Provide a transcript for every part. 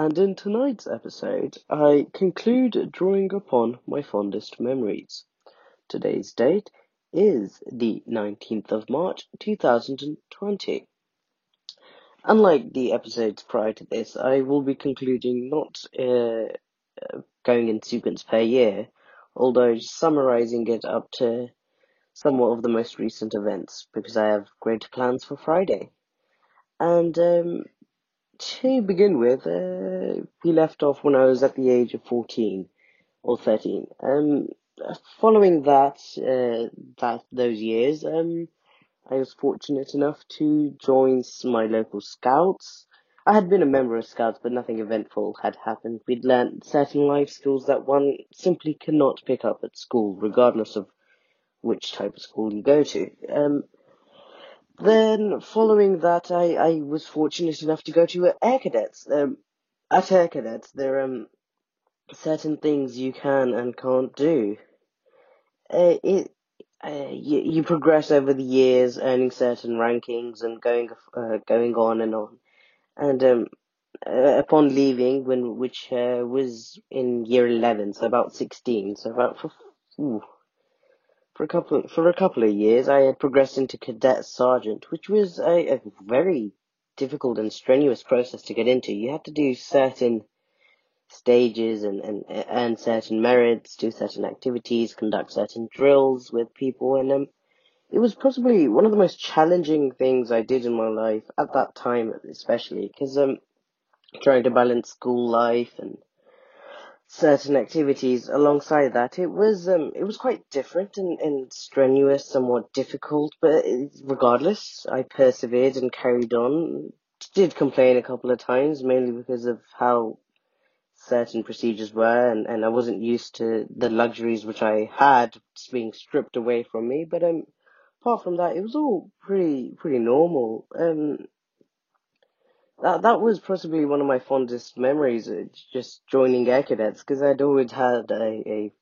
and in tonight's episode, I conclude drawing upon my fondest memories. Today's date is the 19th of March 2020. Unlike the episodes prior to this, I will be concluding not uh, going in sequence per year, although summarizing it up to somewhat of the most recent events because I have great plans for Friday. And um, to begin with, uh, we left off when I was at the age of 14 or 13. Um, following that, uh, that those years, um, I was fortunate enough to join my local scouts. I had been a member of scouts, but nothing eventful had happened. We'd learnt certain life skills that one simply cannot pick up at school, regardless of which type of school you go to. Um, then, following that, I, I was fortunate enough to go to Air Cadets. Um, at Air Cadets, there are um, certain things you can and can't do. Uh, it, uh, you, you progress over the years, earning certain rankings and going uh, going on and on. And um, uh, upon leaving, when which uh, was in year eleven, so about sixteen, so about ooh, for a couple for a couple of years, I had progressed into cadet sergeant, which was a, a very difficult and strenuous process to get into. You had to do certain stages and, and earn certain merits, do certain activities, conduct certain drills with people, and um, it was possibly one of the most challenging things I did in my life at that time, especially because um, trying to balance school life and certain activities alongside that, it was um, it was quite different and, and strenuous, somewhat difficult, but regardless, I persevered and carried on. Did complain a couple of times, mainly because of how certain procedures were, and, and I wasn't used to the luxuries which I had being stripped away from me. But um, apart from that, it was all pretty pretty normal. Um, that that was possibly one of my fondest memories, uh, just joining Air Cadets, because I'd always had a, a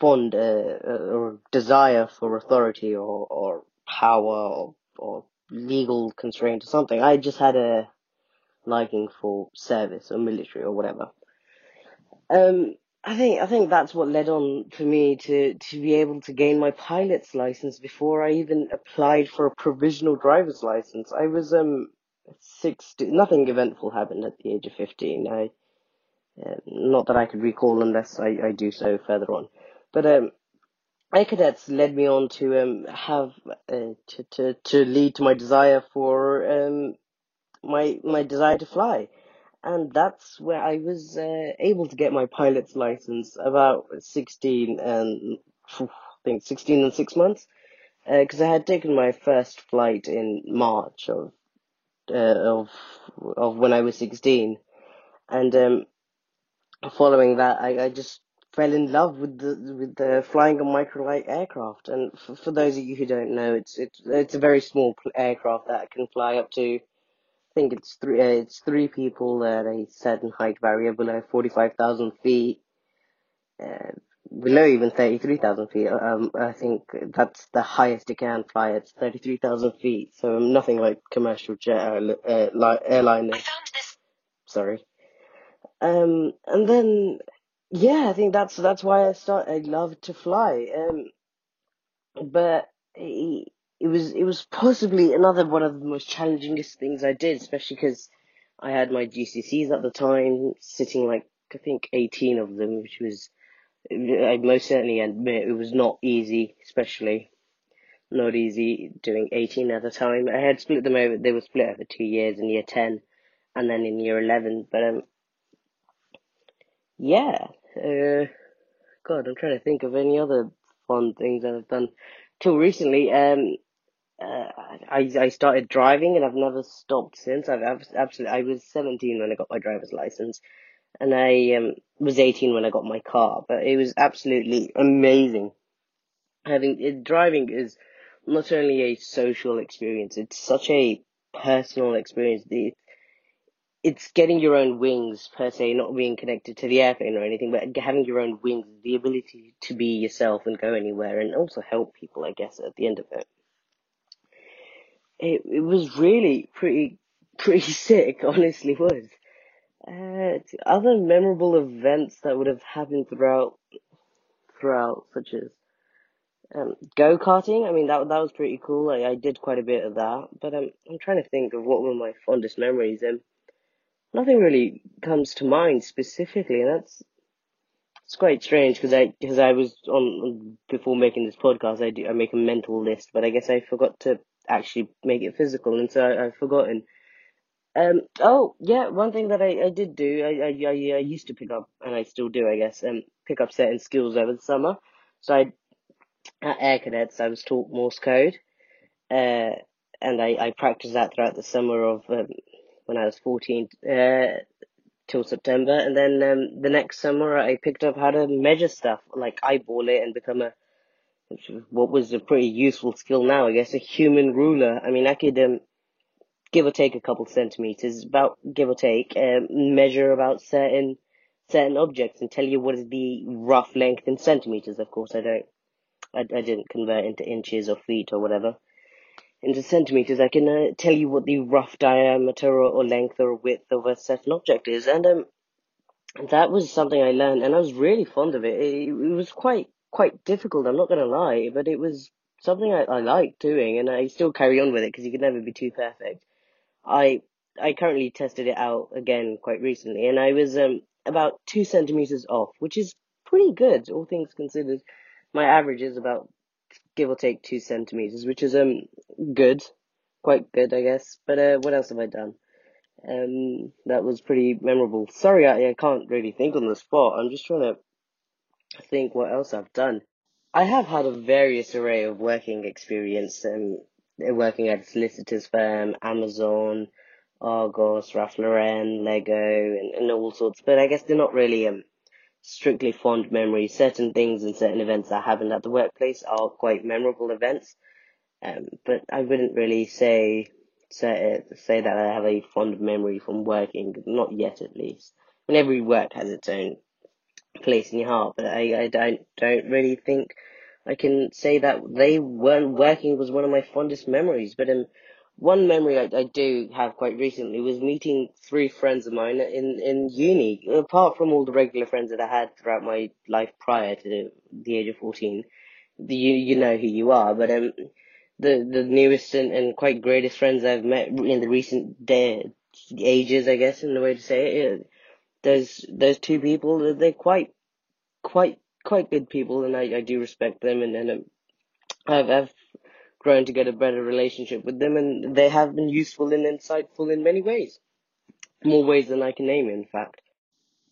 fond uh, uh, or desire for authority or or power or, or legal constraint or something. I just had a liking for service or military or whatever. Um, I think I think that's what led on for me to to be able to gain my pilot's license before I even applied for a provisional driver's license. I was um sixteen. Nothing eventful happened at the age of fifteen. I uh, not that I could recall unless I, I do so further on, but um. Air cadets led me on to um have uh, to, to to lead to my desire for um my my desire to fly, and that's where I was uh, able to get my pilot's license about sixteen and I think sixteen and six months, because uh, I had taken my first flight in March of uh, of of when I was sixteen, and um, following that, I, I just fell in love with the with the flying a microlight aircraft. And for, for those of you who don't know, it's it's it's a very small aircraft that can fly up to I think it's three. Uh, it's three people at a certain height barrier below forty-five thousand feet. Uh, below even thirty-three thousand feet. Um, I think that's the highest it can fly. It's thirty-three thousand feet. So nothing like commercial jet uh, uh, airliner. Sorry. Um, and then yeah, I think that's that's why I start. I love to fly. Um, but it was it was possibly another one of the most challengingest things I did, especially because I had my GCSEs at the time, sitting like I think eighteen of them, which was I most certainly admit it was not easy, especially not easy doing eighteen at a time. I had split them over; they were split over two years in year ten, and then in year eleven. But um, yeah, uh, God, I'm trying to think of any other fun things that I've done till recently. Um, uh, I I started driving and I've never stopped since. I've absolutely I was 17 when I got my driver's license, and I um, was 18 when I got my car. But it was absolutely amazing. Having it, driving is not only a social experience; it's such a personal experience. The it's getting your own wings per se, not being connected to the airplane or anything, but having your own wings, the ability to be yourself and go anywhere, and also help people. I guess at the end of it it, it was really pretty pretty sick, honestly was. Uh, other memorable events that would have happened throughout, throughout, such as um, go karting. I mean, that that was pretty cool. I, I did quite a bit of that, but um, I'm trying to think of what were my fondest memories. and nothing really comes to mind specifically, and that's it's quite strange because I because I was on before making this podcast. I do I make a mental list, but I guess I forgot to actually make it physical, and so I, I've forgotten. Um. Oh, yeah. One thing that I, I did do, I, I I used to pick up, and I still do, I guess. Um, pick up certain skills over the summer. So I at Air Cadets, I was taught Morse code. Uh, and I I practiced that throughout the summer of um, when I was fourteen. Uh, till September, and then um, the next summer I picked up how to measure stuff, like eyeball it and become a what was a pretty useful skill now, I guess, a human ruler. I mean, I could um, give or take a couple centimeters, about give or take, um, measure about certain certain objects and tell you what is the rough length in centimeters. Of course, I don't, I, I didn't convert into inches or feet or whatever. Into centimeters, I can uh, tell you what the rough diameter or, or length or width of a certain object is, and um, that was something I learned, and I was really fond of it. It, it was quite quite difficult. I'm not gonna lie, but it was something I, I liked doing, and I still carry on with it because you can never be too perfect. I I currently tested it out again quite recently, and I was um about two centimeters off, which is pretty good, all things considered. My average is about give or take two centimeters, which is um good, quite good, I guess. But uh, what else have I done? Um, that was pretty memorable. Sorry, I, I can't really think on the spot. I'm just trying to think what else I've done. I have had a various array of working experience, um, working at a solicitor's firm, Amazon, Argos, Ralph Lauren, Lego, and, and all sorts. But I guess they're not really um strictly fond memories. Certain things and certain events that happened at the workplace are quite memorable events. Um, but I wouldn't really say say say that I have a fond memory from working. Not yet, at least. I every work has its own place in your heart, but I, I don't don't really think I can say that they weren't working was one of my fondest memories. But um, one memory I, I do have quite recently was meeting three friends of mine in in uni. Apart from all the regular friends that I had throughout my life prior to the age of fourteen, the, you you know who you are. But um, the the newest and, and quite greatest friends I've met in the recent day, ages, I guess, in the way to say it. Those those two people, they're quite quite quite good people, and I, I do respect them, and, and um, I've I've grown to get a better relationship with them, and they have been useful and insightful in many ways, more ways than I can name, in fact.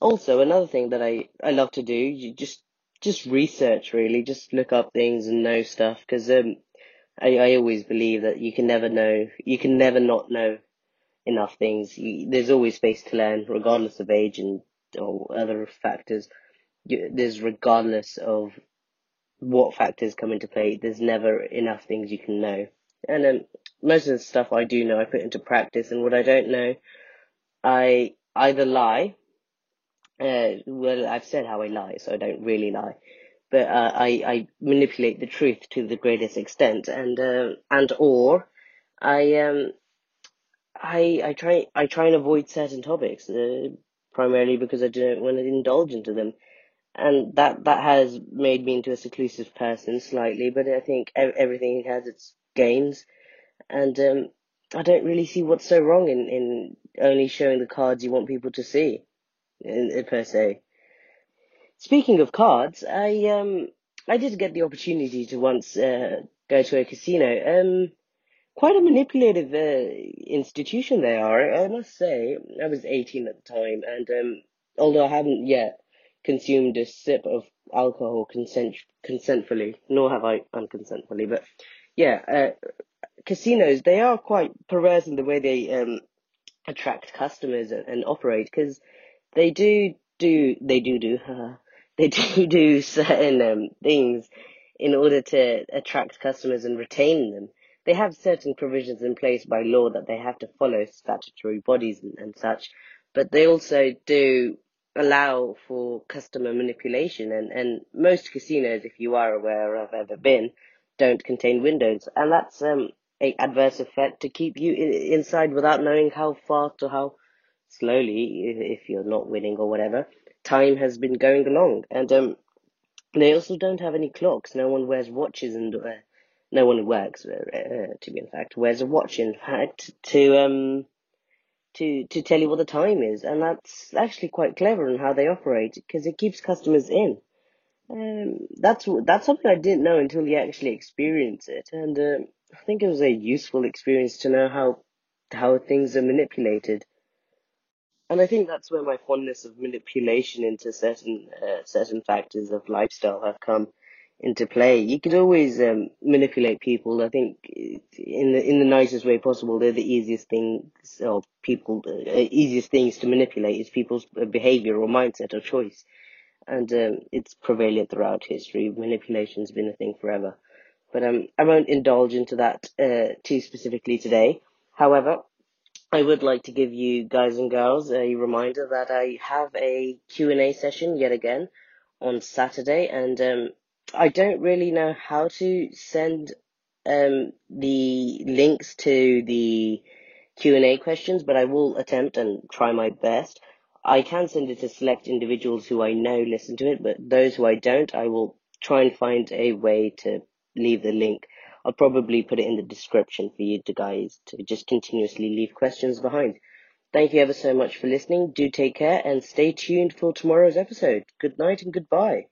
Also, another thing that I I love to do, you just just research really, just look up things and know stuff, because um I I always believe that you can never know, you can never not know enough things. You, there's always space to learn, regardless of age and or other factors. There's regardless of what factors come into play. There's never enough things you can know. And um, most of the stuff I do know, I put into practice, and what I don't know, I either lie. Uh, well, I've said how I lie, so I don't really lie. But uh, I I manipulate the truth to the greatest extent, and uh, and or I um I I try I try and avoid certain topics, uh, primarily because I don't want to indulge into them, and that that has made me into a seclusive person slightly. But I think everything has its gains, and um, I don't really see what's so wrong in in only showing the cards you want people to see, in, in per se. Speaking of cards, I um I did get the opportunity to once uh, go to a casino. Um quite a manipulative uh, institution they are, I must say. I was 18 at the time, and um, although I hadn't yet consumed a sip of alcohol consent consentfully, nor have I unconsentfully, but yeah, uh, casinos they are quite perverse in the way they um, attract customers and, and operate because they do do they do do they do do certain um, things in order to attract customers and retain them. They have certain provisions in place by law that they have to follow statutory bodies and, and such, but they also do allow for customer manipulation and, and most casinos, if you are aware or have ever been, don't contain windows. And that's um a adverse effect to keep you in, inside without knowing how fast or how slowly if you're not winning or whatever. Time has been going along, and um, they also don't have any clocks. No one wears watches, and uh, no one works. Uh, uh, to be in fact, wears a watch. In fact, to um to to tell you what the time is, and that's actually quite clever in how they operate because it keeps customers in. Um, that's that's something I didn't know until you actually experience it, and uh, I think it was a useful experience to know how how things are manipulated. And I think that's where my fondness of manipulation into certain uh, certain factors of lifestyle have come into play. You could always um, manipulate people. I think in the in the nicest way possible. They're the easiest things, or people uh, easiest things to manipulate is people's behavior or mindset or choice, and um, it's prevalent throughout history. Manipulation's been a thing forever, but um, I won't indulge into that uh, too specifically today. However, I would like to give you guys and girls a reminder that I have a Q&A session yet again on Saturday and um, I don't really know how to send um, the links to the Q&A questions, but I will attempt and try my best. I can send it to select individuals who I know listen to it, but those who I don't, I will try and find a way to leave the link. I'll probably put it in the description for you to guys to just continuously leave questions behind. Thank you ever so much for listening. Do take care and stay tuned for tomorrow's episode. Good night and goodbye.